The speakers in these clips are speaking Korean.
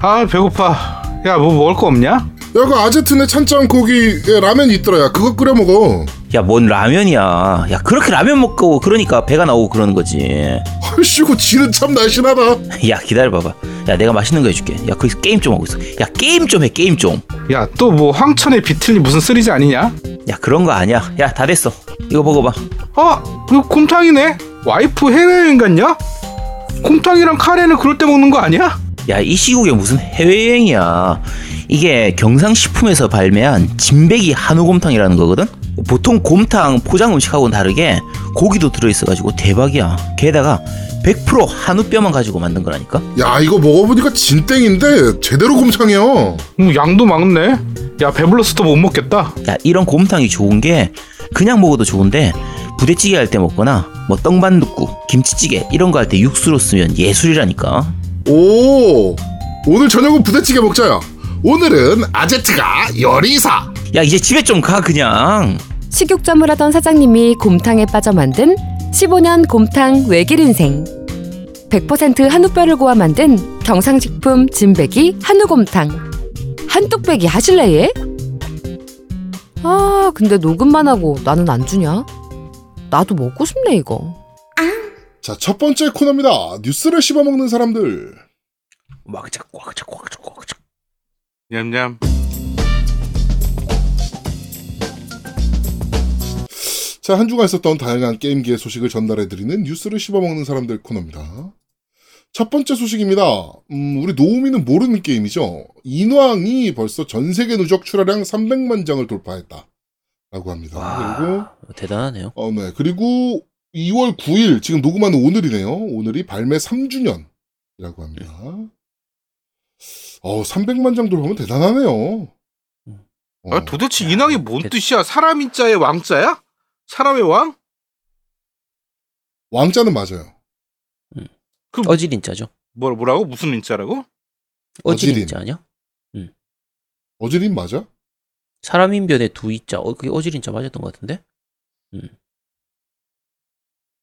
아 배고파. 야 뭐 먹을 거 없냐? 야, 그 아제트네 찬장 고기 에 라면 있더라. 야, 그거 끓여 먹어. 야, 뭔 라면이야. 야, 그렇게 라면 먹고 그러니까 배가 나오고 그러는 거지. 얼씨구 지는 참 날씬하다. 야, 기다려봐봐. 야, 내가 맛있는 거 해줄게. 야, 거기서 게임 좀 하고 있어. 야, 게임 좀 해, 게임 좀. 야또뭐 황천의 비틀니 무슨 쓰리지 아니냐? 야, 그런 거 아니야. 야, 다 됐어. 이거 먹어봐. 어 이거 곰탕이네. 와이프 해외여행 갔냐? 곰탕이랑 카레는 그럴 때 먹는 거 아니야? 야, 이 시국에 무슨 해외여행이야. 이게 경상식품에서 발매한 진백이 한우곰탕이라는 거거든? 보통 곰탕 포장 음식하고는 다르게 고기도 들어있어가지고 대박이야. 게다가 100% 한우뼈만 가지고 만든 거라니까? 야, 이거 먹어보니까 진땡인데 제대로 곰탕이야. 음, 양도 많네. 야 배불러서 또못 먹겠다. 야, 이런 곰탕이 좋은 게 그냥 먹어도 좋은데 부대찌개 할 때 먹거나 뭐 떡반둣국, 김치찌개 이런 거 할 때 육수로 쓰면 예술이라니까. 오, 오늘 저녁은 부대찌개 먹자야. 오늘은 아제트가 요리사. 야, 이제 집에 좀 가 그냥. 식욕점을 하던 사장님이 곰탕에 빠져 만든 15년 곰탕 외길 인생. 100% 한우뼈를 구워 만든 경상식품 진백이 한우곰탕. 한뚝배기 하실래 얘? 아 근데 녹음만 하고 나는 안 주냐? 나도 먹고 싶네 이거. 자, 첫 번째 코너입니다. 뉴스를 씹어먹는 사람들. 꽉짝 꽉짝 꽉짝 꽉짝. 냠냠. 자, 한 주간 있었던 다양한 게임기의 소식을 전달해드리는 뉴스를 씹어먹는 사람들 코너입니다. 첫 번째 소식입니다. 음, 우리 노우미는 모르는 게임이죠. 인왕이 벌써 전 세계 누적 출하량 300만 장을 돌파했다. 라고 합니다. 그리고, 와, 대단하네요. 어, 네. 그리고 2월 9일, 지금 녹음하는 오늘이네요. 오늘이 발매 3주년이라고 합니다. 어, 300만 장 돌파하면 대단하네요. 어. 아 도대체 인왕이 뭔 됐- 뜻이야? 사람 인 자의 왕자야? 사람의 왕? 왕자는 맞아요. 어지린자죠. 뭐 뭐라고? 무슨 인자라고? 어지린. 어지린자 아니야? 어지린 맞아? 사람인 변에 두 이자. 어, 그게 어지린자 맞았던 것 같은데?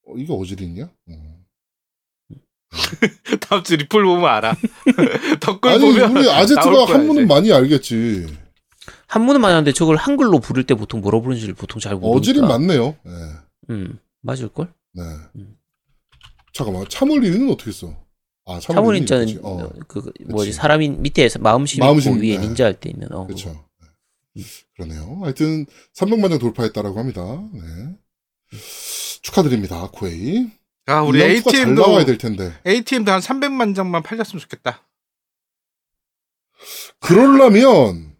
어, 이게 어지린이야? 어. 다음 주 리플 보면 알아. 덧글 아니 보면 우리 아제트가 한문은 이제. 많이 알겠지. 한문은 많았는데 저걸 한글로 부를 때 보통 뭐라 부르는지를 보통 잘 모르니까. 어지린 맞네요. 네. 음, 맞을 걸? 네. 음. 잠깐만 참을리는 어떻게 써? 아 참을리는 어, 그, 그 뭐지. 사람인 밑에서 마음심 마음심, 있고 위에 네. 닌자 할 때 있는 어 그렇죠. 그거. 그러네요. 하여튼 300만 장 돌파했다라고 합니다. 네. 축하드립니다, 코에이. 아 우리 인왕투가 잘 ATM도 나와야 될 텐데. ATM도 한 300만 장만 팔렸으면 좋겠다. 그러려면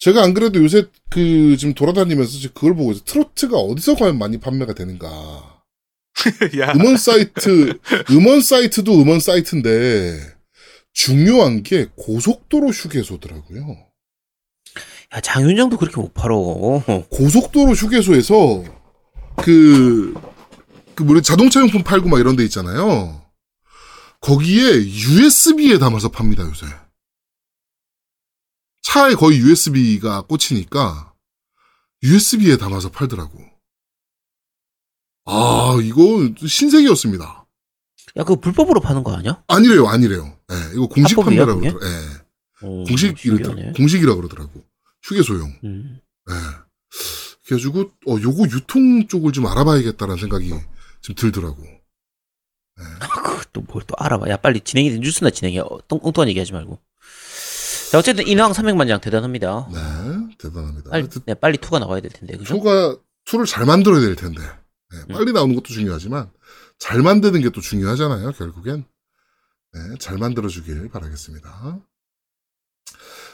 제가 안 그래도 요새 그 지금 돌아다니면서 지금 그걸 보고 있어요. 트로트가 어디서 과연 많이 판매가 되는가. 야, 음원 사이트, 음원 사이트도 음원 사이트인데 중요한 게 고속도로 휴게소더라고요. 야 장윤정도 그렇게 못 팔어. 고속도로 휴게소에서 그, 그, 뭐래, 자동차 용품 팔고 막 이런 데 있잖아요. 거기에 USB에 담아서 팝니다, 요새. 차에 거의 USB가 꽂히니까 USB에 담아서 팔더라고. 아, 이거 신세계였습니다. 야 그거 불법으로 파는 거 아니야? 아니래요, 아니래요. 예, 이거 공식 합법이야, 판매라고 그게? 그러더라고요. 예, 어, 공식. 이랬더라고. 공식이라 그러더라고. 휴게소용. 음. 예. 그래가지고, 어, 요거 유통 쪽을 좀 알아봐야겠다라는 생각이 좀 들더라고. 아, 그것도 뭘또 알아봐. 야 빨리 진행이 된 뉴스나 진행해. 어, 똥, 엉뚱한 얘기하지 말고. 자 어쨌든 인왕 300만 장 대단합니다. 네, 대단합니다. 빨리 네, 빨리 two가 나와야 될 텐데 그죠? two가 two를 잘 만들어야 될 텐데 네, 음. 빨리 나오는 것도 중요하지만 잘 만드는 게 또 중요하잖아요. 결국엔 네, 잘 만들어 주길 바라겠습니다.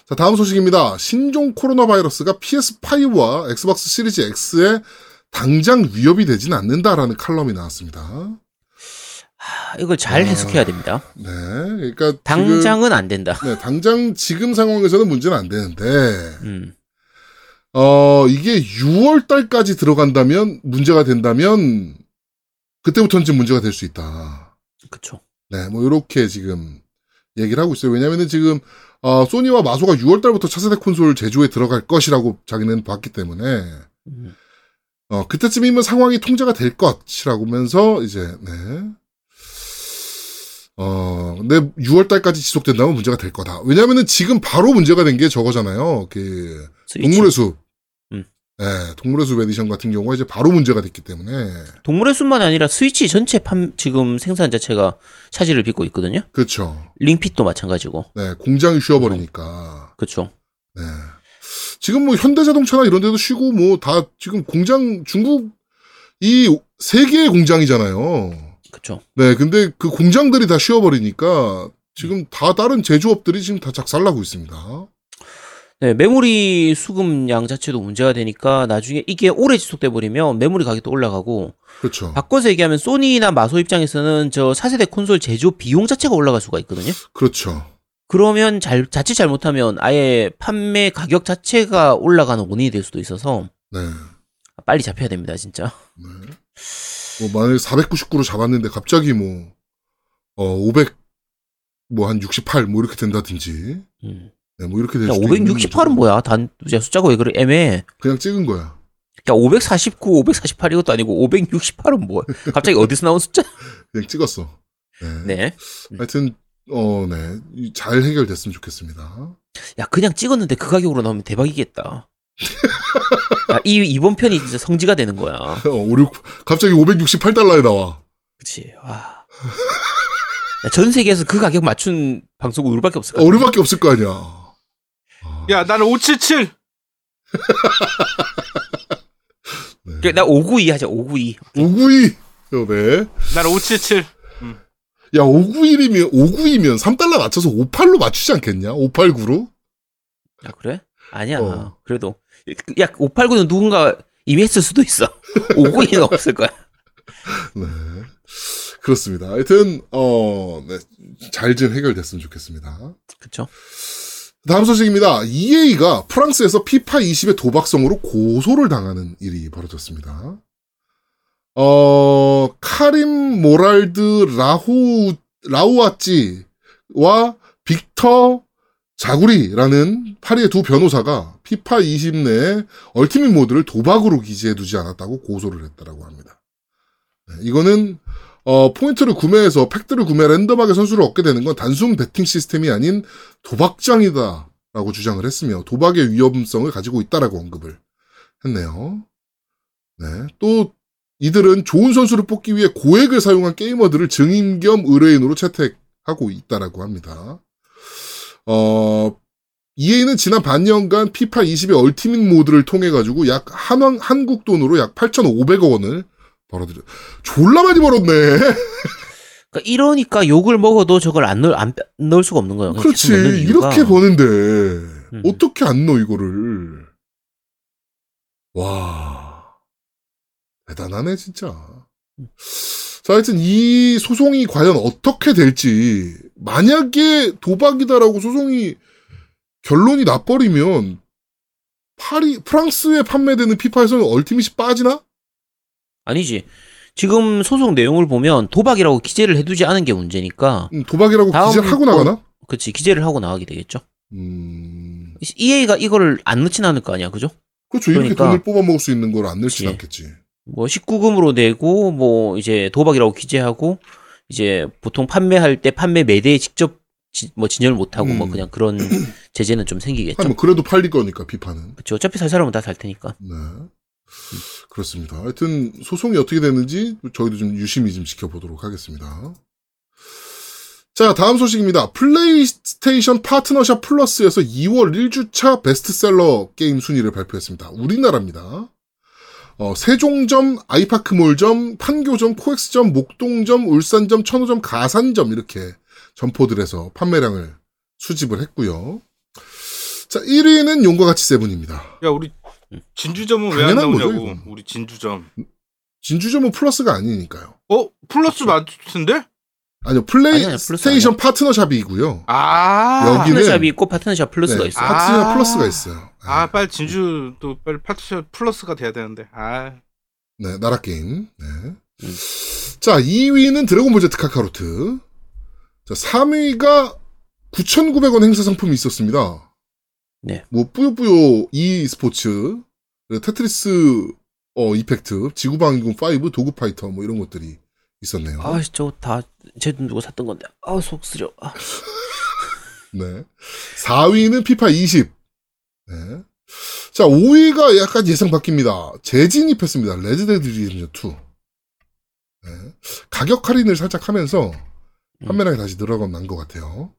자 다음 소식입니다. 신종 코로나 바이러스가 PS5와 엑스박스 시리즈 X에 당장 위협이 되진 않는다라는 칼럼이 나왔습니다. 아, 이걸 잘 아. 해석해야 됩니다. 네, 그러니까 지금- 당장은 안 된다. 네, 당장 지금 상황에서는 문제는 안 되는데 음. 어, 이게 6월 달까지 들어간다면, 문제가 된다면, 그때부터는 지금 문제가 될 수 있다. 그쵸. 네, 뭐, 요렇게 지금 얘기를 하고 있어요. 왜냐면은 지금, 어, 소니와 마소가 6월 달부터 차세대 콘솔 제조에 들어갈 것이라고 자기는 봤기 때문에, 음. 어, 그때쯤이면 상황이 통제가 될 것이라고 하면서, 이제, 네. 어, 근데 6월 달까지 지속된다면 문제가 될 거다. 왜냐면은 지금 바로 문제가 된 게 저거잖아요. 그. 동물의 숲. 음. 네, 동물의 숲 에디션 같은 경우가 이제 바로 문제가 됐기 때문에 동물의 숲만 아니라 스위치 전체 판 지금 생산 자체가 차질을 빚고 있거든요. 그렇죠. 링핏도 마찬가지고. 네, 공장이 쉬어버리니까. 그렇죠. 네. 지금 뭐 현대자동차나 이런 데도 쉬고 뭐 다 지금 공장 중국이 세계의 공장이잖아요. 그렇죠. 네, 근데 그 공장들이 다 쉬어버리니까 지금 다 다른 제조업들이 지금 다 작살나고 있습니다. 네, 메모리 수급량 자체도 문제가 되니까 나중에 이게 오래 지속돼 버리면 메모리 가격도 올라가고 그렇죠. 바꿔서 얘기하면 소니나 마소 입장에서는 저 4세대 콘솔 제조 비용 자체가 올라갈 수가 있거든요. 그렇죠. 그러면 잘 자칫 잘못하면 아예 판매 가격 자체가 올라가는 원인이 될 수도 있어서 네. 빨리 잡혀야 됩니다, 진짜. 네. 뭐 만약에 499로 잡았는데 갑자기 뭐, 어, 500, 뭐 한 68, 뭐 이렇게 된다든지. 음. 네, 뭐 이렇게 수도 있는 568은 거죠. 뭐야? 단 야, 숫자가 왜 그래 애매해. 그냥 찍은 거야. 야, 549, 548 이것도 아니고 568은 뭐야? 갑자기 어디서 나온 숫자? 그냥 찍었어. 네. 네. 하여튼, 어, 네. 이잘 해결됐으면 좋겠습니다. 야, 그냥 찍었는데 그 가격으로 나오면 대박이겠다. 야, 이 이번 편이 진짜 성지가 되는 거야. 어, 56, 갑자기 568달러에 나와. 그치. 와. 야, 전 세계에서 그 가격 맞춘 방송국 우리밖에 없을 어, 거야. 우리밖에 없을 거 아니야. 아, 야, 나는 577. 네. 나592 하자. 592. 592. 어, 네. 나는 577. 야, 591이면, 592면 3달러 낮춰서 58로 맞추지 않겠냐? 589로? 아 그래? 아니야. 어. 그래도 야 589는 누군가 이미 했을 수도 있어. 592는 없을 거야. 네. 그렇습니다. 하여튼, 어, 네. 잘 좀 해결됐으면 좋겠습니다. 그쵸? 다음 소식입니다. EA가 프랑스에서 피파 20의 도박성으로 고소를 당하는 일이 벌어졌습니다. 어, 카림 모랄드 라후, 라우아찌와 빅터 자구리라는 파리의 두 변호사가 피파 20내 얼티밋 모드를 도박으로 기재해 두지 않았다고 고소를 했다라고 합니다. 네, 이거는 어, 포인트를 구매해서 팩트를 구매 랜덤하게 선수를 얻게 되는 건 단순 베팅 시스템이 아닌 도박장이다라고 주장을 했으며 도박의 위험성을 가지고 있다라고 언급을 했네요. 네. 또 이들은 좋은 선수를 뽑기 위해 고액을 사용한 게이머들을 증인 겸 의뢰인으로 채택하고 있다라고 합니다. 어, EA는 지난 반년간 피파 20의 얼티밋 모드를 통해 가지고 약 한왕 한국 돈으로 약 8,500억 원을 벌어들여. 졸라 많이 벌었네. 그러니까 이러니까 욕을 먹어도 저걸 안 넣을 안 빼- 넣을 수가 없는 거예요. 그렇지. 이렇게 버는데 음. 어떻게 안 넣어 이거를? 와 대단하네 진짜. 자, 하여튼 이 소송이 과연 어떻게 될지 만약에 도박이다라고 소송이 결론이 나버리면 파리 프랑스에 판매되는 피파에서는 얼티밋이 빠지나? 아니지. 지금 소송 내용을 보면 도박이라고 기재를 해두지 않은 게 문제니까. 음, 도박이라고 기재를 하고 나가나? 그치 기재를 하고 나가게 되겠죠. 음, EA가 이거를 안 넣진 않을 거 아니야, 그죠? 그렇죠. 이렇게 그러니까. 돈을 뽑아 먹을 수 있는 걸안 그치. 않겠지. 뭐 19금으로 내고 뭐 이제 도박이라고 기재하고 이제 보통 판매할 때 판매 매대에 직접 지- 뭐 진열을 못 하고 뭐 음. 그냥 그런 제재는 좀 생기겠죠. 하지만 그래도 팔릴 거니까 피파는. 그렇죠. 어차피 살 사람은 다 살 테니까. 네. 그렇습니다. 하여튼 소송이 어떻게 되는지 저희도 좀 유심히 좀 지켜보도록 하겠습니다. 자, 다음 소식입니다. 플레이스테이션 파트너샵 플러스에서 2월 1주차 베스트셀러 게임 순위를 발표했습니다. 우리나라입니다. 어, 세종점, 아이파크몰점, 판교점, 코엑스점, 목동점, 울산점, 천호점, 가산점 이렇게 점포들에서 판매량을 수집을 했고요. 자, 1위는 용과 같이 seven입니다. 야, 우리 진주점은 왜 안 거죠, 나오냐고. 이건. 우리 진주점. 진주점은 플러스가 아니니까요. 어? 플러스 맞던데? 아니요, 플레이스테이션 파트너샵이고요. 아. 여기는- 파트너샵이 있고 파트너샵 플러스가 네, 있어요. 아. 파트너 플러스가 있어요. 아, 빨리 진주 또 빨리 파트너 플러스가 돼야 되는데. 아. 네, 나라 게임. 네. 음. 자, 2위는 드래곤볼 제트 카카로트. 자, 3위가 9,900원 행사 상품이 있었습니다. 네. 뭐, 뿌요뿌요 e 스포츠, 테트리스, 어, 이펙트, 지구방위군 5, 도그파이터, 뭐 이런 것들이 있었네요. 아, 저 다 제 돈 주고 샀던 건데. 아, 속 쓰려. 아. 네. 4위는 피파 20. 네. 자, 5위가 약간 예상 밖입니다. 재진입했습니다. 레드데드 리뎀션 2. 네. 가격 할인을 살짝 하면서 판매량이 다시 늘어난 것 같아요.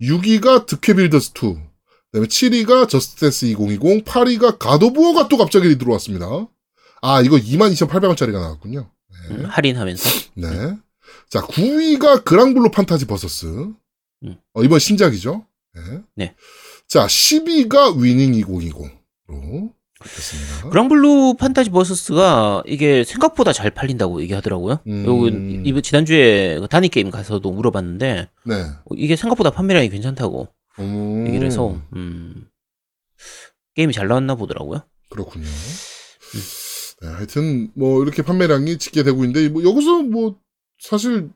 6위가 드퀘 빌더스 2. 그다음에 7위가 저스트댄스 2020, 8위가 갓 오브 워가 또 갑자기 들어왔습니다. 아, 이거 22,800원짜리가 나왔군요. 네. 음, 할인하면서. 네. 자, 9위가 그랑블루 판타지 버서스. 음. 어, 이번 신작이죠. 네. 네. 자, 10위가 위닝 2020으로 됐습니다. 그랑블루 판타지 버서스가 이게 생각보다 잘 팔린다고 얘기하더라고요. 음. 이번 지난주에 그 단위 게임 가서도 물어봤는데 네. 어, 이게 생각보다 판매량이 괜찮다고 음. 얘기를 해서 음, 게임이 잘 나왔나 보더라고요. 그렇군요. 네, 하여튼 뭐 이렇게 판매량이 집계되고 있는데 뭐 여기서 뭐 사실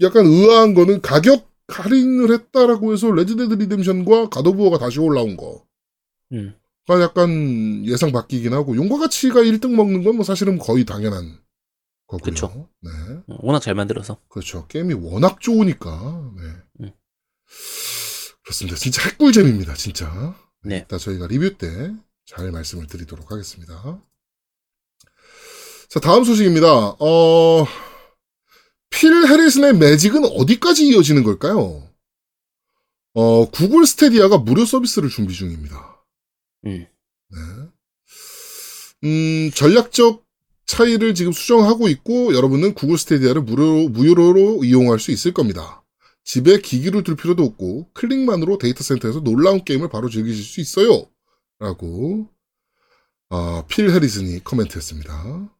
약간 의아한 거는 가격 할인을 했다라고 해서 레드데드 리뎀션과 갓 오브 워가 다시 올라온 거. 음. 가 약간 예상 바뀌긴 하고 용과 가치가 1등 먹는 건 뭐 사실은 거의 당연한 거고요. 그쵸. 네. 어, 워낙 잘 만들어서. 그렇죠. 게임이 워낙 좋으니까. 네. 음. 그렇습니다. 진짜 핵꿀잼입니다. 진짜. 네. 이따 저희가 리뷰 때 잘 말씀을 드리도록 하겠습니다. 자, 다음 소식입니다. 어, 필 해리슨의 매직은 어디까지 이어지는 걸까요? 어, 구글 스테디아가 무료 서비스를 준비 중입니다. 음. 네. 음, 전략적 차이를 지금 수정하고 있고 여러분은 구글 스테디아를 무료, 무료로 이용할 수 있을 겁니다. 집에 기기를 둘 필요도 없고 클릭만으로 데이터 센터에서 놀라운 게임을 바로 즐기실 수 있어요. 라고 아, 필 해리슨이 코멘트했습니다.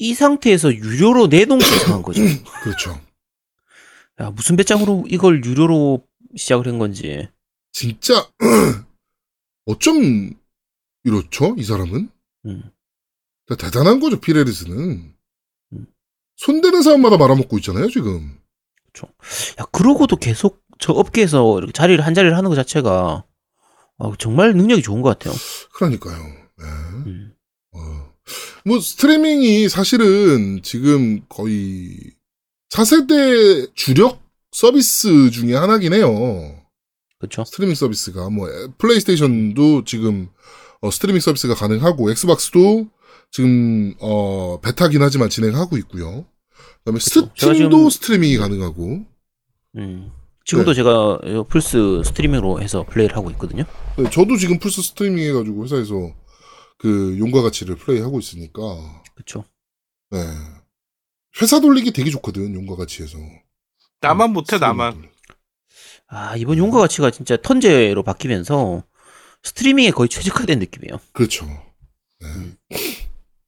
이 상태에서 유료로 내놓은 게 이상한 거죠. 그렇죠. 야, 무슨 배짱으로 이걸 유료로 시작을 한 건지. 진짜 어쩜 이렇죠? 이 사람은? 음. 대단한 거죠, 필 해리슨은. 음. 손대는 사람마다 말아먹고 있잖아요, 지금. 야, 그러고도 계속 저 업계에서 이렇게 자리를 한 자리를 하는 것 자체가 아, 정말 능력이 좋은 것 같아요. 그러니까요. 네. 음. 어. 뭐 스트리밍이 사실은 지금 거의 4세대 주력 서비스 중에 하나긴 해요. 그렇죠. 스트리밍 서비스가 뭐 에, 플레이스테이션도 지금 어, 스트리밍 서비스가 가능하고 엑스박스도 지금 어 베타긴 하지만 진행하고 있고요. 그다음에 그쵸. 스팀도 스트리밍이 가능하고 음. 지금도 네. 제가 플스 스트리밍으로 해서 플레이를 하고 있거든요. 네, 저도 지금 플스 스트리밍 해가지고 회사에서 그 용과 같이를 플레이하고 있으니까 그렇죠. 네. 회사 돌리기 되게 좋거든 용과 가치에서 나만 못해 나만. 아, 이번 용과 가치가 진짜 턴제로 바뀌면서 스트리밍에 거의 최적화된 느낌이에요. 그렇죠. 네. 음.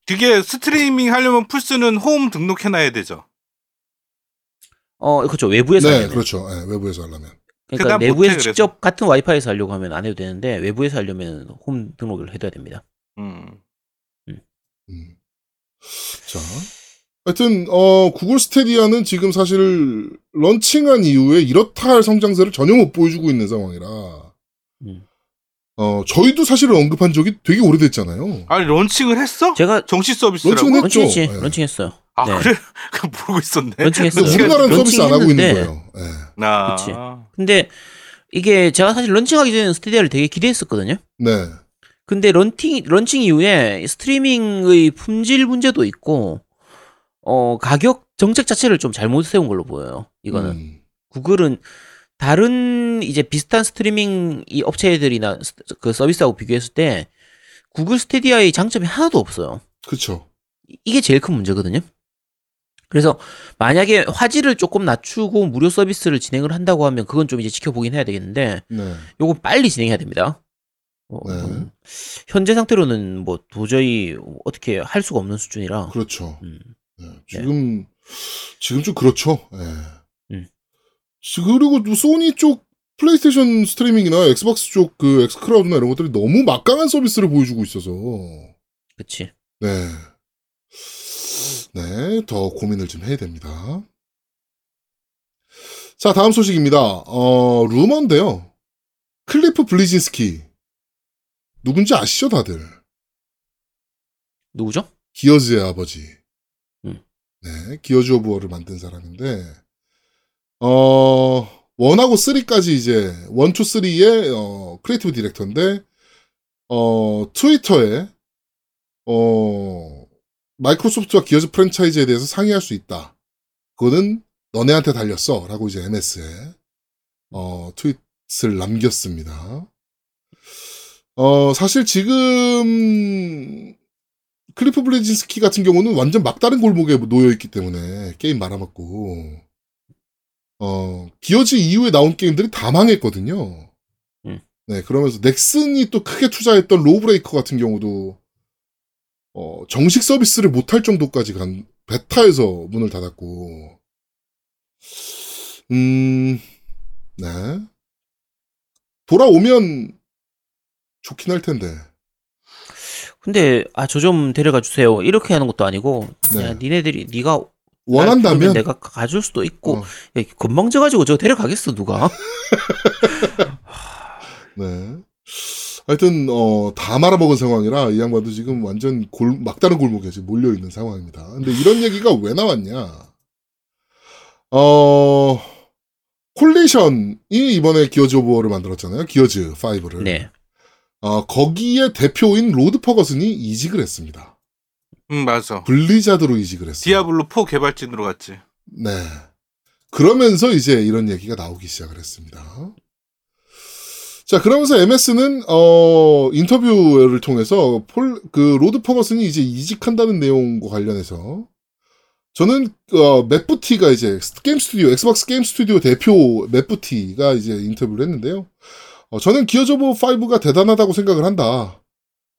그게 스트리밍 하려면 플스는 홈 등록해놔야 되죠. 어, 그렇죠. 외부에서 네, 하면. 그렇죠. 네, 외부에서 하려면. 그러니까 내부에서 직접 같은 와이파이에서 하려고 하면 안 해도 되는데 외부에서 하려면 홈 등록을 해둬야 됩니다. 음. 음. 자, 하여튼 어 구글 스테디아는 지금 사실 런칭한 이후에 이렇다 할 성장세를 전혀 못 보여주고 있는 상황이라 음. 어 저희도 사실은 언급한 적이 되게 오래됐잖아요. 아니 런칭을 했어? 제가 정식 서비스라고? 했죠. 런칭했지. 네. 런칭했어요. 아 네. 그래? 그 모르고 있었네. 런칭했어. 근데 우리나라는 서비스 안 하고 있는 거예요. 네. 아. 그치. 근데 이게 제가 사실 launching하기 전에 스테디아를 되게 기대했었거든요. 네. 근데 launching launching 이후에 스트리밍의 품질 문제도 있고 어 가격 정책 자체를 좀 잘못 세운 걸로 보여요. 이거는 음, 구글은 다른 이제 비슷한 스트리밍 이 업체들이나 스- 그 서비스하고 비교했을 때 구글 스테디아의 장점이 하나도 없어요. 이- 이게 제일 큰 문제거든요. 그래서 만약에 화질을 조금 낮추고 무료 서비스를 진행을 한다고 하면 그건 좀 이제 지켜보긴 해야 되겠는데 네. 요건 빨리 진행해야 됩니다. 어, 네. 이거는 현재 상태로는 뭐 도저히 어떻게 할 수가 없는 수준이라. 그렇죠. 음. 네, 지금 지금 좀 그렇죠. 예. 음. 지- 그리고 또 소니 쪽 플레이스테이션 스트리밍이나 엑스박스 쪽 그 엑스클라우드나 이런 것들이 너무 막강한 서비스를 보여주고 있어서 그치. 네. 네, 더 고민을 좀 해야 됩니다. 자, 다음 소식입니다. 어, 루머인데요. 클리프 블레진스키. 누군지 아시죠, 다들? 누구죠? 기어즈의 아버지. 음. 네, 기어즈 오브 워를 만든 사람인데, 어, 1하고 3까지 이제, 1, 2, 3의, 어, creative director인데, 어, 트위터에, 어, 마이크로소프트와 기어즈 프랜차이즈에 대해서 상의할 수 있다. 그거는 너네한테 달렸어. 라고 이제 MS에, 어, 트윗을 남겼습니다. 어, 사실 지금, 클리프 블레진스키 같은 경우는 완전 막다른 골목에 놓여있기 때문에 게임 말아먹고, 어, 기어즈 이후에 나온 게임들이 다 망했거든요. 음. 네, 그러면서 넥슨이 또 크게 투자했던 로브레이커 같은 경우도, 어, 정식 서비스를 못할 정도까지 간, 베타에서 문을 닫았고, 음, 네. 돌아오면 좋긴 할 텐데. 근데 아 저 좀 데려가 주세요. 이렇게 하는 것도 아니고 네. 야, 니네들이 네가 날 원한다면, 내가 가- 가줄 수도 있고 어, 야, 건방져 가지고 저 데려가겠어 누가? 네. 하여튼, 어, 다 말아먹은 상황이라 이 양반도 지금 완전 골, 막다른 골목에 지금 몰려 있는 상황입니다. 근데 이런 얘기가 왜 나왔냐? 어, 콜리션이 이번에 기어즈 오브 워를 만들었잖아요. 기어즈 5를. 네. 어, 거기에 대표인 로드 퍼거슨이 이직을 했습니다. 음 맞아. 블리자드로 이직을 했어요. 디아블로 4 개발진으로 갔지. 네. 그러면서 이제 이런 얘기가 나오기 시작을 했습니다. 자, 그러면서 MS는, 어, 인터뷰를 통해서 폴, 그, 로드 퍼거슨이 이제 이직한다는 내용과 관련해서 저는, 어, 맷 부티가 이제 게임 스튜디오, 엑스박스 게임 스튜디오 대표 맷 부티가 이제 인터뷰를 했는데요. 어, 저는 기어즈 오브 5가 대단하다고 생각을 한다.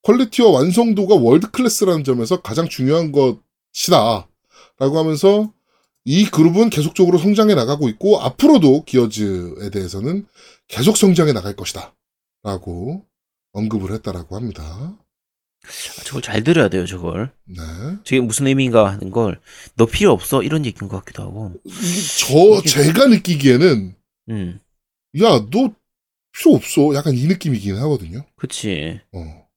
퀄리티와 완성도가 world class라는 점에서 가장 중요한 것이다. 라고 하면서 이 그룹은 계속적으로 성장해 나가고 있고 앞으로도 기어즈에 대해서는 계속 성장해 나갈 것이다. 라고 언급을 했다라고 합니다. 아, 저걸 잘 들어야 돼요 저걸. 네. 저게 무슨 의미인가 하는 걸 너 필요 없어 이런 얘기인 것 같기도 하고. 저 제가 느끼기에는 음, 야 너 필요 없어. 약간 이 느낌이긴 하거든요. 그치. 어.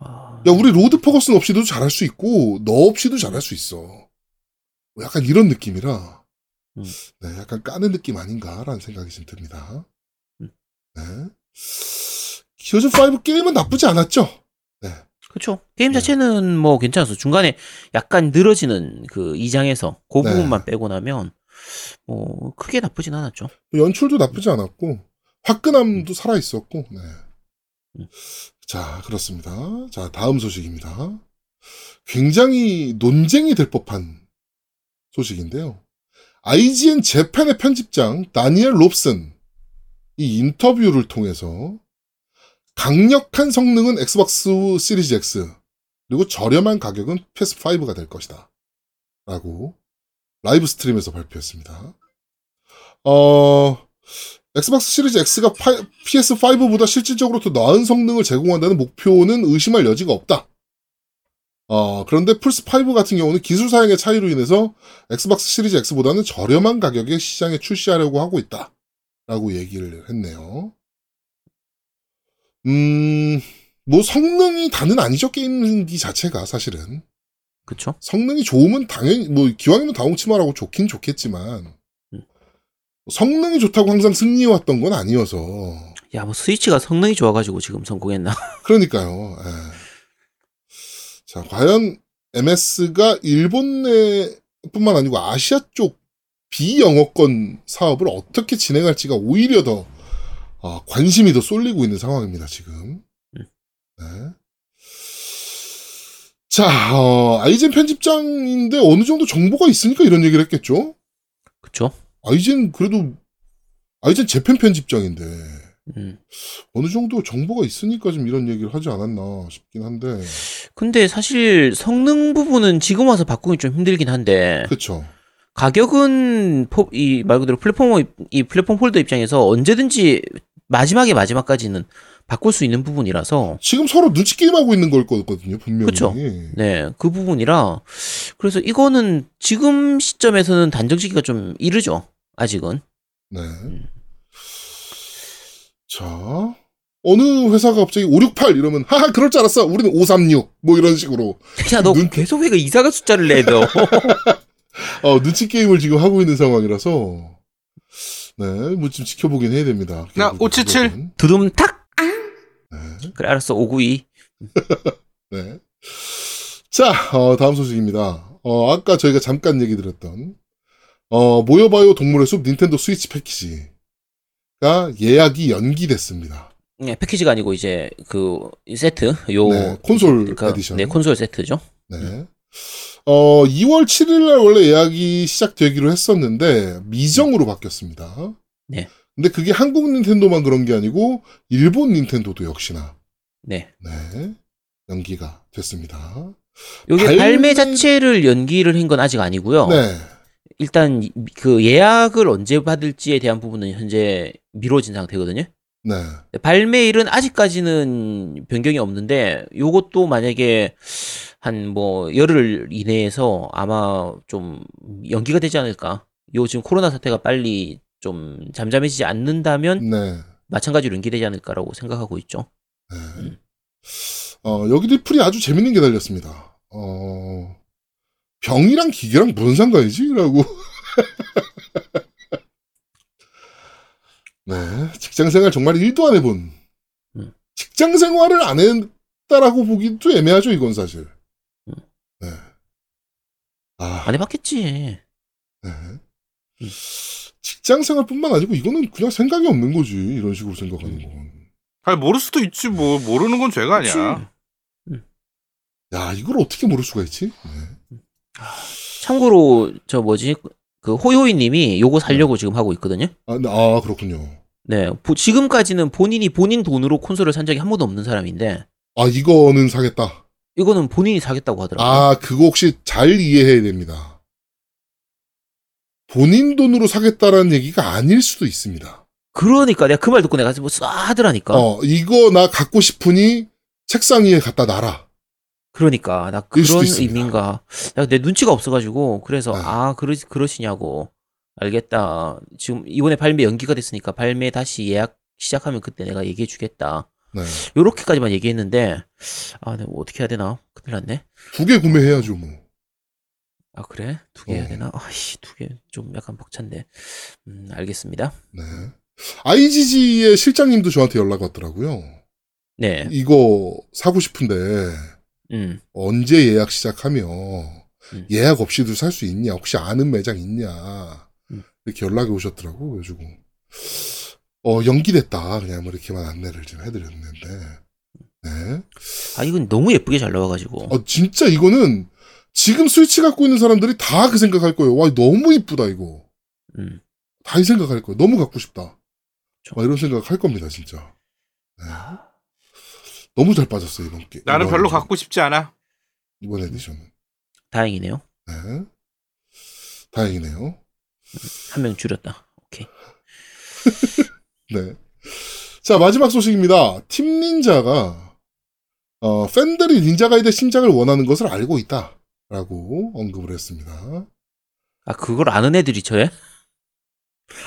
아, 야 우리 로드 퍼거슨 없이도 잘할 수 있고 너 없이도 잘할 수 있어. 뭐 약간 이런 느낌이라 음. 네, 약간 까는 느낌 아닌가라는 생각이 좀 듭니다. 음. 네. 기어즈 5 게임은 나쁘지 않았죠. 그쵸. 게임 네. 자체는 뭐 괜찮았어. 중간에 약간 늘어지는 그 이장에서 그 네. 부분만 빼고 나면 뭐 크게 나쁘진 않았죠. 연출도 나쁘지 않았고 화끈함도 살아 있었고. 네. 음. 자 그렇습니다. 자 다음 소식입니다. 굉장히 논쟁이 될 법한 소식인데요. IGN 재팬의 편집장 다니엘 롭슨 이 인터뷰를 통해서 강력한 성능은 엑스박스 시리즈 X 그리고 저렴한 가격은 PS5가 될 것이다. 라고 live stream에서 발표했습니다. 어, 엑스박스 시리즈 X가 PS5보다 실질적으로 더 나은 성능을 제공한다는 목표는 의심할 여지가 없다. 어, 그런데 플스5 같은 경우는 기술 사양의 차이로 인해서 엑스박스 시리즈 X보다는 저렴한 가격에 시장에 출시하려고 하고 있다. 라고 얘기를 했네요. 음, 뭐 성능이 다는 아니죠, 게임기 자체가 사실은. 그쵸? 성능이 좋으면 당연히, 뭐, 기왕이면 다홍치마라고 좋긴 좋겠지만, 음. 성능이 좋다고 항상 승리해왔던 건 아니어서. 야, 뭐 스위치가 성능이 좋아가지고 지금 성공했나? 그러니까요. 예. 자, 과연 MS가 일본 내뿐만 아니고 아시아 쪽 비영어권 사업을 어떻게 진행할지가 오히려 더 어, 관심이 더 쏠리고 있는 상황입니다, 지금. 음. 네. 자, 어, IGN 편집장인데 어느 정도 정보가 있으니까 이런 얘기를 했겠죠? 그쵸? IGN 그래도 IGN 재팬 편집장인데 음. 어느 정도 정보가 있으니까 좀 이런 얘기를 하지 않았나 싶긴 한데 근데 사실 성능 부분은 지금 와서 바꾸기 좀 힘들긴 한데 그쵸 가격은 포, 이말 그대로 플랫폼 이 플랫폼 holder 입장에서 언제든지 마지막에 마지막까지는 바꿀 수 있는 부분이라서 지금 서로 눈치 게임하고 있는 걸 거거든요 분명히 그쵸. 네, 그 부분이라 그래서 이거는 지금 시점에서는 단정짓기가 좀 이르죠. 아직은. 네. 자 어느 회사가 갑자기 568 이러면 하하 그럴 줄 알았어. 우리는 536 뭐 이런 식으로 야, 너 눈- 계속 왜그 이상한 숫자를 내, 너. 어, 눈치 게임을 지금 하고 있는 상황이라서 네, 뭐좀 지켜보긴 해야 됩니다. 나 결국은 577. 그거는. 두둠 탁! 네. 그래, 알았어, 592. 네. 자, 어, 다음 소식입니다. 어, 아까 저희가 잠깐 얘기 드렸던, 어, 모여봐요 동물의 숲 닌텐도 스위치 패키지가 예약이 연기됐습니다. 네, 패키지가 아니고 이제 그 세트, 요. 네, 콘솔 그러니까, 에디션. 네, 콘솔 세트죠. 네. 어, 2월 7일 날 원래 예약이 시작되기로 했었는데, 미정으로 바뀌었습니다. 네. 근데 그게 한국 닌텐도만 그런 게 아니고, 일본 닌텐도도 역시나, 네. 네, 연기가 됐습니다. 요게 발매- 발매 자체를 연기를 한 건 아직 아니고요. 네. 일단 이- 그 예약을 언제 받을지에 대한 부분은 현재 미뤄진 상태거든요. 네. 발매일은 아직까지는 변경이 없는데 요것도 만약에 한 뭐 열흘 이내에서 아마 좀 연기가 되지 않을까. 요 지금 코로나 사태가 빨리 좀 잠잠해지지 않는다면 네. 마찬가지로 연기되지 않을까라고 생각하고 있죠. 네. 어, 여기도 풀이 아주 재밌는 게 달렸습니다. 어, 병이랑 기계랑 무슨 상관이지? 라고. 네. 직장 생활 정말 1도 안 해본. 음. 직장 생활을 안 했다라고 보기도 애매하죠, 이건 사실. 음. 네. 아, 안 해봤겠지. 네. 음. 직장 생활뿐만 아니고 이거는 그냥 생각이 없는 거지. 이런 식으로 생각하는 건. 아니 모를 수도 있지 뭐 모르는 건 죄가 아니야. 그치. 야, 이걸 어떻게 모를 수가 있지? 네. 참고로 저 뭐지 그 호요이님이 요거 살려고 지금 하고 있거든요. 아, 네, 아, 그렇군요. 네, 보- 지금까지는 본인이 본인 돈으로 콘솔을 산 적이 한 번도 없는 사람인데 아, 이거는 사겠다. 이거는 본인이 사겠다고 하더라고요. 아, 그거 혹시 잘 이해해야 됩니다. 본인 돈으로 사겠다라는 얘기가 아닐 수도 있습니다. 그러니까 내가 그 말 듣고 내가 뭐 싸하더라니까. 어, 이거 나 갖고 싶으니 책상 위에 갖다 놔라. 그러니까 나 그런. 의미인가. 나내 눈치가 없어가지고 그래서 네. 아 그러 그러시냐고 알겠다. 지금 이번에 발매 연기가 됐으니까 발매 다시 예약 시작하면 그때 내가 얘기해 주겠다. 네. 요렇게까지만 얘기했는데 아 내가 뭐 어떻게 해야 되나 큰일 났네. 두 개 구매해야죠, 뭐. 아 그래 두 개 해야 어. 되나? 아씨 두 개 좀 약간 벅찬데. 음 알겠습니다. 네. IGG의 실장님도 저한테 연락 왔더라고요. 네. 이거 사고 싶은데 음. 언제 예약 시작하며 음. 예약 없이도 살 수 있냐? 혹시 아는 매장 있냐? 음. 이렇게 연락이 오셨더라고. 그래가지고 어 연기됐다. 그냥 뭐 이렇게만 안내를 좀 해드렸는데. 네. 아 이건 너무 예쁘게 잘 나와가지고. 어 진짜 이거는 지금 스위치 갖고 있는 사람들이 다 그 생각할 거예요. 와 너무 이쁘다 이거. 음. 다 이 생각할 거예요. 너무 갖고 싶다. 좀. 막 이런 생각 할 겁니다 진짜. 네. 아, 너무 잘 빠졌어요 이번 게. 나는 이번 별로 에디션. 갖고 싶지 않아. 이번 edition은. 다행이네요. 네. 다행이네요. 한 명 줄였다. 오케이. 네. 자, 마지막 소식입니다. 팀 닌자가, 어, 팬들이 닌자 가이덴 신작을 원하는 것을 알고 있다. 라고 언급을 했습니다. 아 그걸 아는 애들이 저래?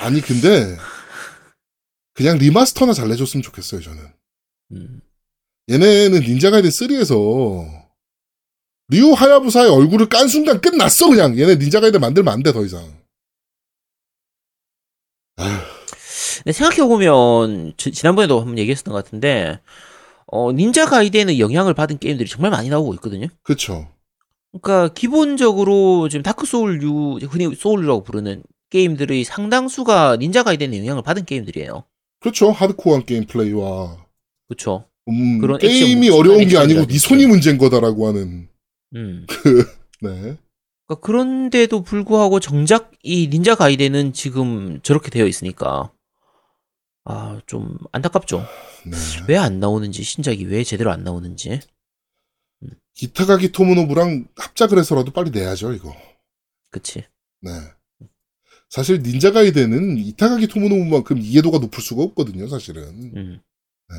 아니, 근데, 그냥 remaster나 잘 내줬으면 좋겠어요, 저는. 음. 얘네는 닌자 가이덴 3에서, 류 하야부사의 얼굴을 깐 순간 끝났어, 그냥. 얘네 닌자 가이덴 만들면 안 돼, 더 이상. 아휴, 근데 생각해 보면, 지- 지난번에도 한번 얘기했었던 것 같은데, 어, 닌자 가이덴에는 영향을 받은 게임들이 정말 많이 나오고 있거든요? 그쵸. 그러니까, 기본적으로 지금 다크 소울류, 흔히 소울류라고 부르는 게임들의 상당수가 닌자 가이드에는 영향을 받은 게임들이에요. 그렇죠. 하드코어한 게임 플레이와, 그쵸? 음, 그런 게임이 어려운 게. 아니고 네 손이 문제인 거다라고 하는, 음. 네. 그러니까 그런데도 불구하고 정작 이 닌자 가이드는 지금 저렇게 되어 있으니까, 아, 좀 안타깝죠. 네. 왜안 나오는지, 신작이 왜 제대로 안 나오는지. 기타가기 토모노부랑 합작을 해서라도 빨리 내야죠, 이거. 그치. 네. 사실 닌자 가이드는 이타가기 토모노부만큼 이해도가 높을 수가 없거든요, 사실은. 음. 네.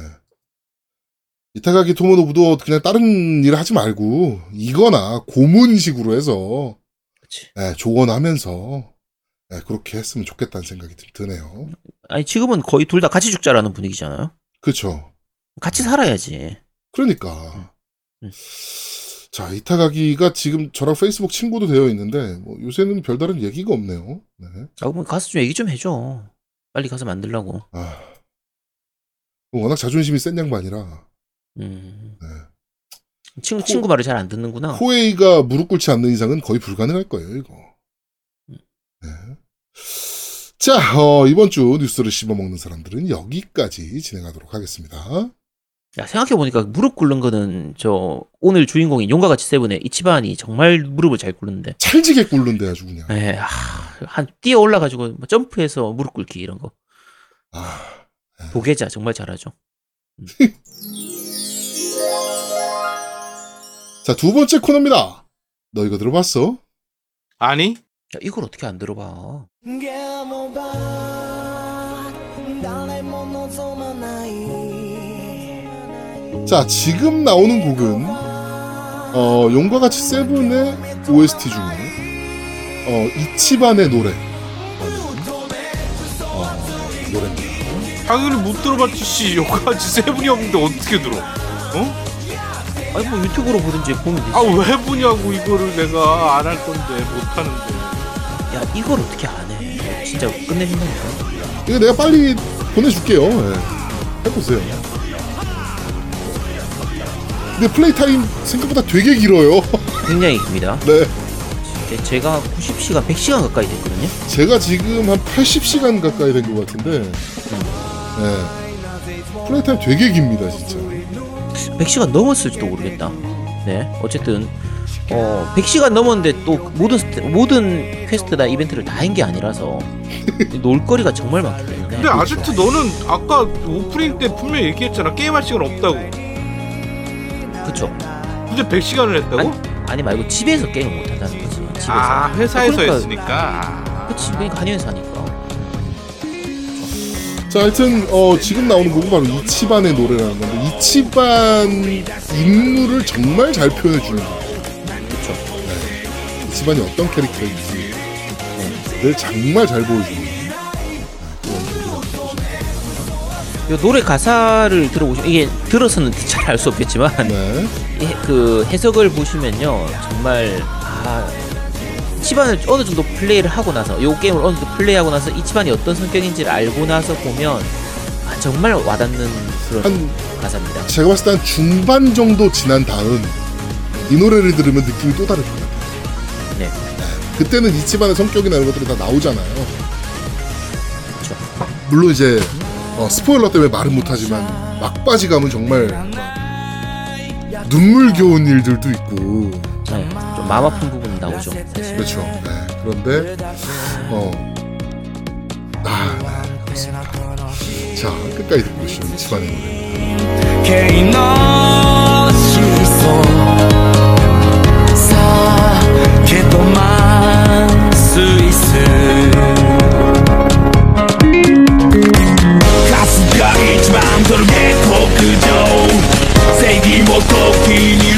이타가기 토모노부도 그냥 다른 일 하지 말고 이거나 고문식으로 해서. 네, 조언하면서 네, 그렇게 했으면 좋겠다는 생각이 드- 드네요. 아니, 지금은 거의 둘 다 같이 죽자라는 분위기잖아요. 그렇죠. 같이 살아야지. 그러니까. 음. 자, 이타가기가 지금 저랑 페이스북 친구도 되어 있는데, 뭐 요새는 별다른 얘기가 없네요. 네. 아, 그럼 가서 좀 얘기 좀 해줘. 빨리 가서 만들라고. 아. 워낙 자존심이 센 양반이라, 음. 네. 친구, 친구 말을 잘 안 듣는구나. 코에이가 무릎 꿇지 않는 이상은 거의 불가능할 거예요, 이거. 음. 네. 자, 어, 이번 주 뉴스를 씹어먹는 사람들은 여기까지 진행하도록 하겠습니다. 야, 생각해보니까 무릎 꿇는 거는 저 오늘 주인공인 용과 같이 세븐의 이치반이 정말 무릎을 잘 꿇는데. 찰지게 꿇는데 아주 그냥. 에, 아, 한 뛰어 올라가지고 뭐 점프해서 무릎 꿇기 이런 거. 아, 도계자 정말 잘하죠. 자, 두 번째 코너입니다. 너 이거 들어봤어? 아니? 야, 이걸 어떻게 안 들어봐? 자, 지금 나오는 곡은 어, 용과 같이 세븐의 OST 중에 어, 이치반의 노래 어, 노래. 당연히 못 들어봤지 씨. 여기까지 세븐이 없는데 어떻게 들어? 어? 아니 뭐 유튜브로 보든지 보면 되지. 아왜 보냐고 이거를 내가 안 할 건데 못 하는데 야, 이걸 어떻게 안 해? 진짜 끝내준다니까. 이거 내가 빨리 보내줄게요. 예. 해보세요. 근데 play time 생각보다 되게 길어요. 굉장히 깁니다. 네. 제- 제가 90시간, 100시간 가까이 됐거든요. 제가 지금 한 80시간 가까이 된 것 같은데, 네. play time 되게 깁니다, 진짜. 100시간 넘었을지도 모르겠다. 네, 어쨌든 어 100시간 넘었는데 또 모든 스테- 모든 퀘스트나 이벤트를 다 한 게 아니라서 놀 거리가 정말 많기 때문에. 근데 아제트 너는 아까 오프닝 때 분명히 얘기했잖아 게임할 시간 없다고 그쵸? 근데 100시간을 했다고? 아니 말고 집에서 게임을 못 한다는 거지. 집에서. 아 회사에서 그러니까- 했으니까 아. 그치, 그러니까 한의원에서 하니까. 자, 하여튼, 어, 지금 나오는 곡은 바로 이치반의 노래라는 건데, 이치반 인물을 정말 잘 표현해 주는 거예요. 그쵸? 이치반이 어떤 캐릭터인지, 를 정말 잘 보여주는 네, 이 노래 가사를 들어보시면 이게 들어서는 잘 알 수 없겠지만 네. 이그 해석을 보시면요 정말 아 치반을 어느 정도 플레이를 하고 나서 요 게임을 어느 정도 플레이하고 나서 이 치반이 어떤 성격인지를 알고 나서 보면 아, 정말 와닿는 그런 한, 가사입니다. 제가 봤을 때 한 중반 정도 지난 다음, 이 노래를 들으면 느낌이 또 다를 것 같아요. 네, 그때는 이치반의 성격이나 이런 것들이 다 나오잖아요. 그렇죠. 물론 이제 어, 스포일러 때문에 말은 못하지만 막바지 가면 정말 눈물겨운 일들도 있고 네, 좀 마음 아픈 부분이 나오죠. 사실. 그렇죠. 네. 그런데 어, 아, 자, 끝까지 듣고 계시는 집안의 노래. 가슴가 그저 세기 못 걷기니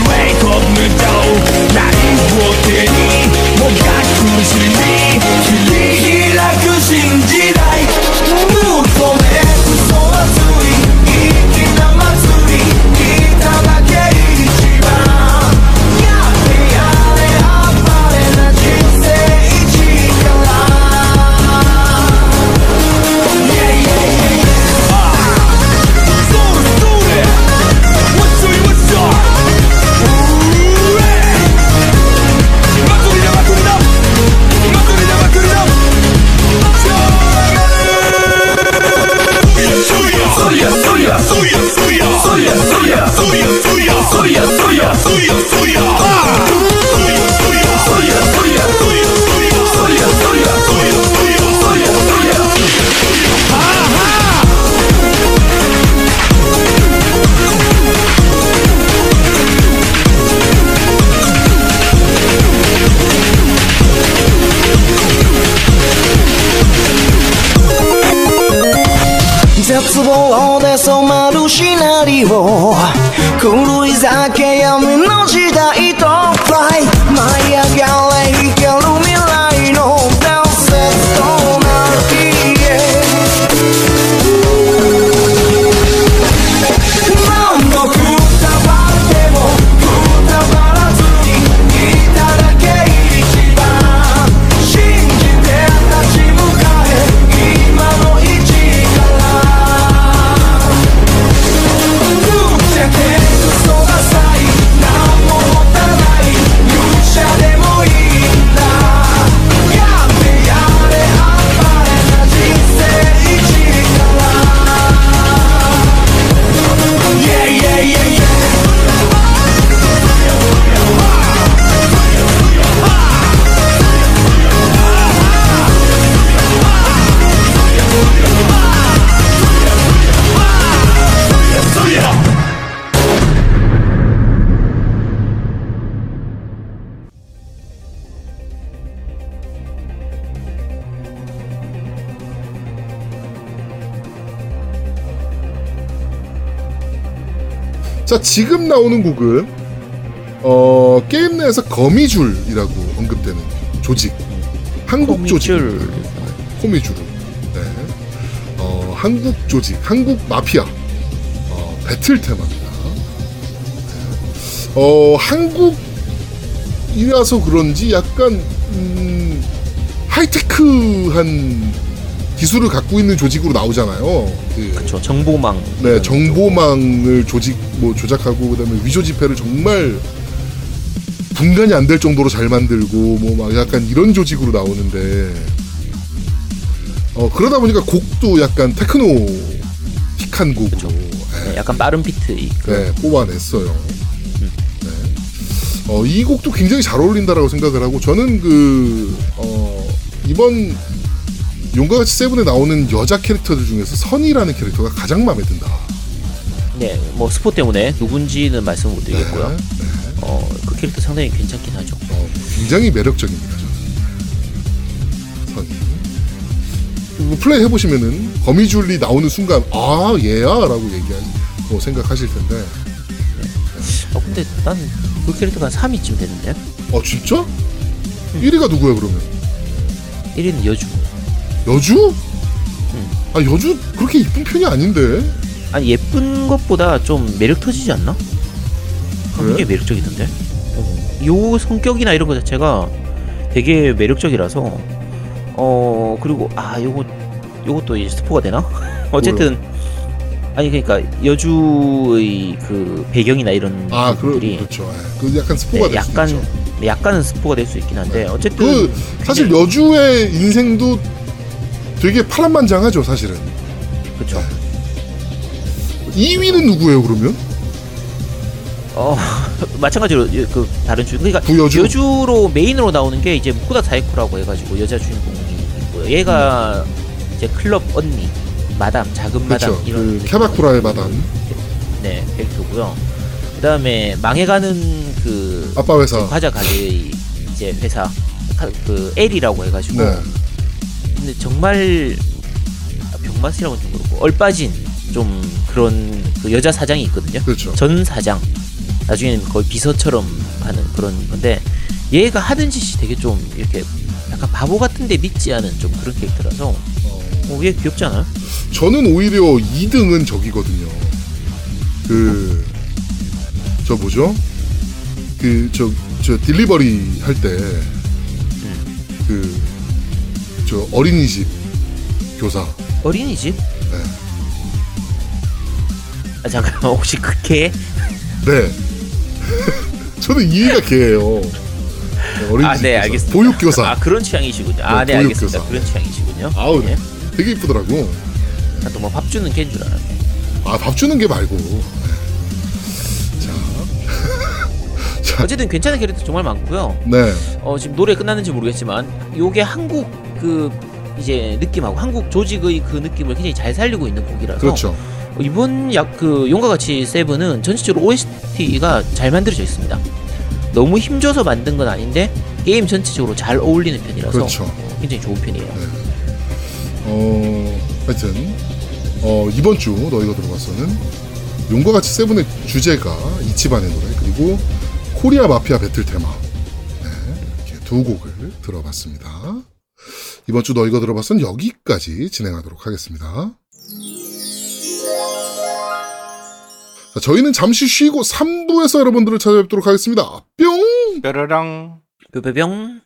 絶望で染まるシナリオ。狂い酒闇の時代 자, 지금 나오는 곡은, 어, 게임 내에서 거미줄이라고 언급되는 조직. 한국 조직. 코미줄. 코미주르. 네. 어, 한국 조직, 한국 마피아. 어, 배틀 테마입니다. 네. 어, 한국이라서 그런지 약간, 음, 하이테크한 기술을 갖고 있는 조직으로 나오잖아요. 그, 그렇죠. 정보망. 네, 정보망을 조직, 뭐, 조작하고, 그 다음에 위조 지폐를 정말 분간이 안 될 정도로 잘 만들고, 뭐, 막 약간 이런 조직으로 나오는데, 어, 그러다 보니까 곡도 약간 테크노 틱한 곡으로, 그쵸. 네, 네, 약간 빠른 비트. 네, 뽑아냈어요. 네. 어, 이 곡도 굉장히 잘 어울린다라고 생각을 하고, 저는 그, 어, 이번 용과 같이 세븐에 나오는 여자 캐릭터들 중에서 선이라는 캐릭터가 가장 마음에 든다. 네, 뭐 스포 때문에 누군지는 말씀을 못 드리겠고요. 네, 네. 어, 그 캐릭터 상당히 괜찮긴 하죠. 어, 굉장히 매력적입니다. 저는. 선이. 뭐 플레이 해보시면은 거미줄이 나오는 순간 아 얘야라고 얘기하고 생각하실 텐데 어, 근데 난 그 캐릭터가 3위쯤 되는데? 어 진짜? 1위가 누구야 그러면? 1위는 여주. 여주? 아 여주 그렇게 이쁜 편이 아닌데 아니, 예쁜 것보다 좀 매력 터지지 않나? 그래? 굉장히 매력적이던데? 어. 요 성격이나 이런 거 자체가 되게 매력적이라서, 어, 그리고, 아, 요거, 요것도 이제 스포가 되나? 어쨌든, 아니, 그러니까, 여주의 그 배경이나 이런 아 그, 부분들이 그렇죠 예. 그 약간 스포가 네, 약간 네, 약간은 스포가 될 수 있긴 한데 어쨌든 그 사실 여주의 인생도 되게 파란만장하죠 사실은. 그쵸. 2위는 누구예요 그러면? 어 마찬가지로 이- 그 다른 주 그러니까 부여주? 여주로 메인으로 나오는 게 이제 무코다 사에코라고 해가지고 여자 주인공이 있고요. 얘가 이제 클럽 언니 마담 작은 마담 그렇죠 이런 그 느낌의 캐바쿠라의 마담. 네 캐릭터고요. 그다음에 망해가는 그 아빠 회사. 과자 가게의 이제 회사 카- 그 L이라고 해가지고 네. 근데 정말 아, 병맛이라고는 좀 그렇고 얼빠진 좀 그런 그 여자 사장이 있거든요. 그렇죠 전 사장 나중에는 거의 비서처럼 하는 그런 건데 얘가 하는 짓이 되게 좀 이렇게 약간 바보 같은데 믿지 않은 좀 그런 캐릭터라서 어, 어, 얘 귀엽지 않아요? 저는 오히려 2등은 저기거든요. 그, 저 뭐죠? 그, 저, 저 딜리버리 할 때, 그, 저 어린이집 교사. 어린이집? 네. 아 잠깐 혹시 그게 네. 저는 2위가 걔예요. 네, 어린이집 아 네 교사. 알겠습니다. 보육교사. 아 그런 취향이시군요. 아 네, 네 알겠습니다. 그런 취향이시군요. 아우, 예. 되게 이쁘더라고. 또뭐 밥 주는 개인 줄 알았네. 아, 밥 주는 게 말고. 어쨌든 괜찮은 캐릭터 정말 많고요. 네. 어, 지금 노래 끝났는지 모르겠지만 요게 한국 그 이제 느낌하고 한국 조직의 그 느낌을 굉장히 잘 살리고 있는 곡이라서 그렇죠. 어, 이번 약 그 용과 같이 세븐은 전체적으로 OST가 잘 만들어져 있습니다. 너무 힘줘서 만든 건 아닌데 게임 전체적으로 잘 어울리는 편이라서 그렇죠. 어, 굉장히 좋은 편이에요. 어, 하여튼, 어, 이번 주 너희가 들어봤어는 용과 같이 세븐의 주제가 이치반의 노래, 그리고 코리아 마피아 배틀 테마. 네, 이렇게 두 곡을 들어봤습니다. 이번 주 너희가 들어봤선 여기까지 진행하도록 하겠습니다. 자, 저희는 잠시 쉬고 3부에서 여러분들을 찾아뵙도록 하겠습니다. 뿅! 뾰로랑 뾰뾰병